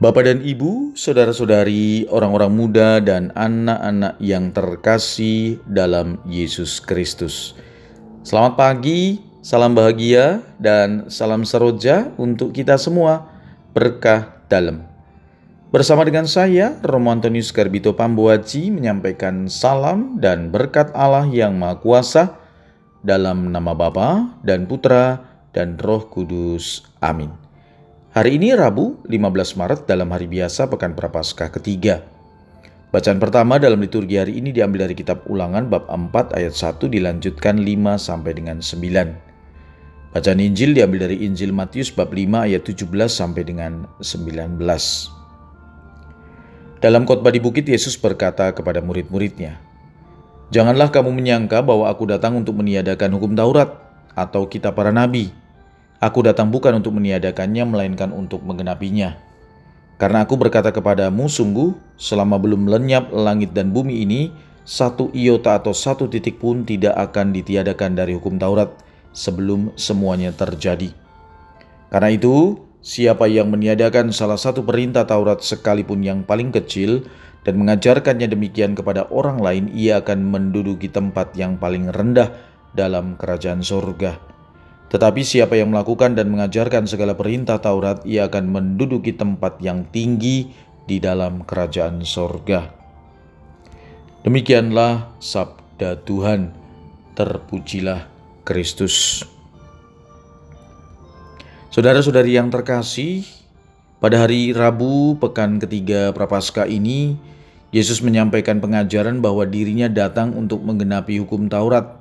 Bapak dan Ibu, saudara-saudari, orang-orang muda dan anak-anak yang terkasih dalam Yesus Kristus. Selamat pagi, salam bahagia dan salam seroja untuk kita semua. Berkah dalam. Bersama dengan saya, Romo Antonius Garbito Pambuaji menyampaikan salam dan berkat Allah yang Maha Kuasa dalam nama Bapa dan Putra dan Roh Kudus. Amin. Hari ini Rabu 15 Maret dalam hari biasa Pekan Prapaskah ketiga. Bacaan pertama dalam liturgi hari ini diambil dari kitab Ulangan bab 4 ayat 1 dilanjutkan 5 sampai dengan 9. Bacaan Injil diambil dari Injil Matius bab 5 ayat 17 sampai dengan 19. Dalam khotbah di bukit Yesus berkata kepada murid-muridnya, Janganlah kamu menyangka bahwa aku datang untuk meniadakan hukum Taurat atau kitab para nabi. Aku datang bukan untuk meniadakannya, melainkan untuk menggenapinya. Karena aku berkata kepadamu, sungguh, selama belum lenyap langit dan bumi ini, satu iota atau satu titik pun tidak akan ditiadakan dari hukum Taurat sebelum semuanya terjadi. Karena itu, siapa yang meniadakan salah satu perintah Taurat sekalipun yang paling kecil dan mengajarkannya demikian kepada orang lain, ia akan menduduki tempat yang paling rendah dalam kerajaan surga. Tetapi siapa yang melakukan dan mengajarkan segala perintah Taurat, ia akan menduduki tempat yang tinggi di dalam kerajaan sorga. Demikianlah sabda Tuhan, terpujilah Kristus. Saudara-saudari yang terkasih, pada hari Rabu pekan ketiga Prapaskah ini, Yesus menyampaikan pengajaran bahwa dirinya datang untuk menggenapi hukum Taurat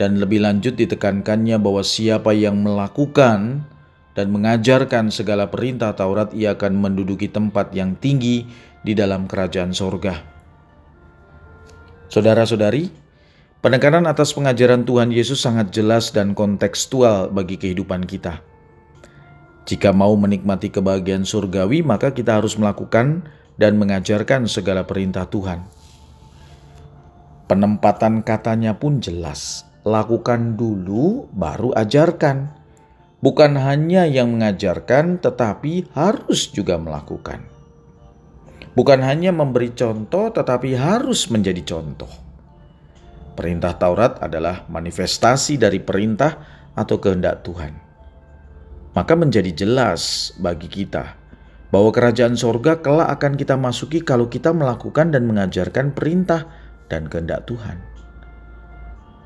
dan lebih lanjut ditekankannya bahwa siapa yang melakukan dan mengajarkan segala perintah Taurat ia akan menduduki tempat yang tinggi di dalam kerajaan sorga. Saudara-saudari, penekanan atas pengajaran Tuhan Yesus sangat jelas dan kontekstual bagi kehidupan kita. Jika mau menikmati kebahagiaan surgawi, maka kita harus melakukan dan mengajarkan segala perintah Tuhan. Penempatan katanya pun jelas, lakukan dulu, baru ajarkan. Bukan hanya yang mengajarkan, tetapi harus juga melakukan. Bukan hanya memberi contoh, tetapi harus menjadi contoh. Perintah Taurat adalah manifestasi dari perintah atau kehendak Tuhan. Maka menjadi jelas bagi kita bahwa kerajaan sorga kelak akan kita masuki kalau kita melakukan dan mengajarkan perintah dan kehendak Tuhan.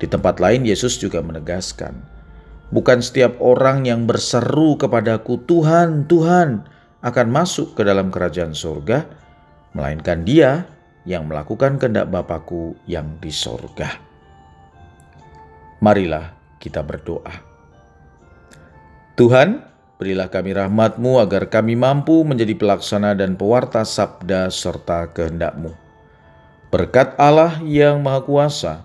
Di tempat lain Yesus juga menegaskan, bukan setiap orang yang berseru kepadaku Tuhan, Tuhan akan masuk ke dalam kerajaan surga, melainkan dia yang melakukan kehendak Bapakku yang di sorga. Marilah kita berdoa. Tuhan, berilah kami rahmatmu agar kami mampu menjadi pelaksana dan pewarta sabda serta kehendakmu. Berkat Allah yang Maha Kuasa,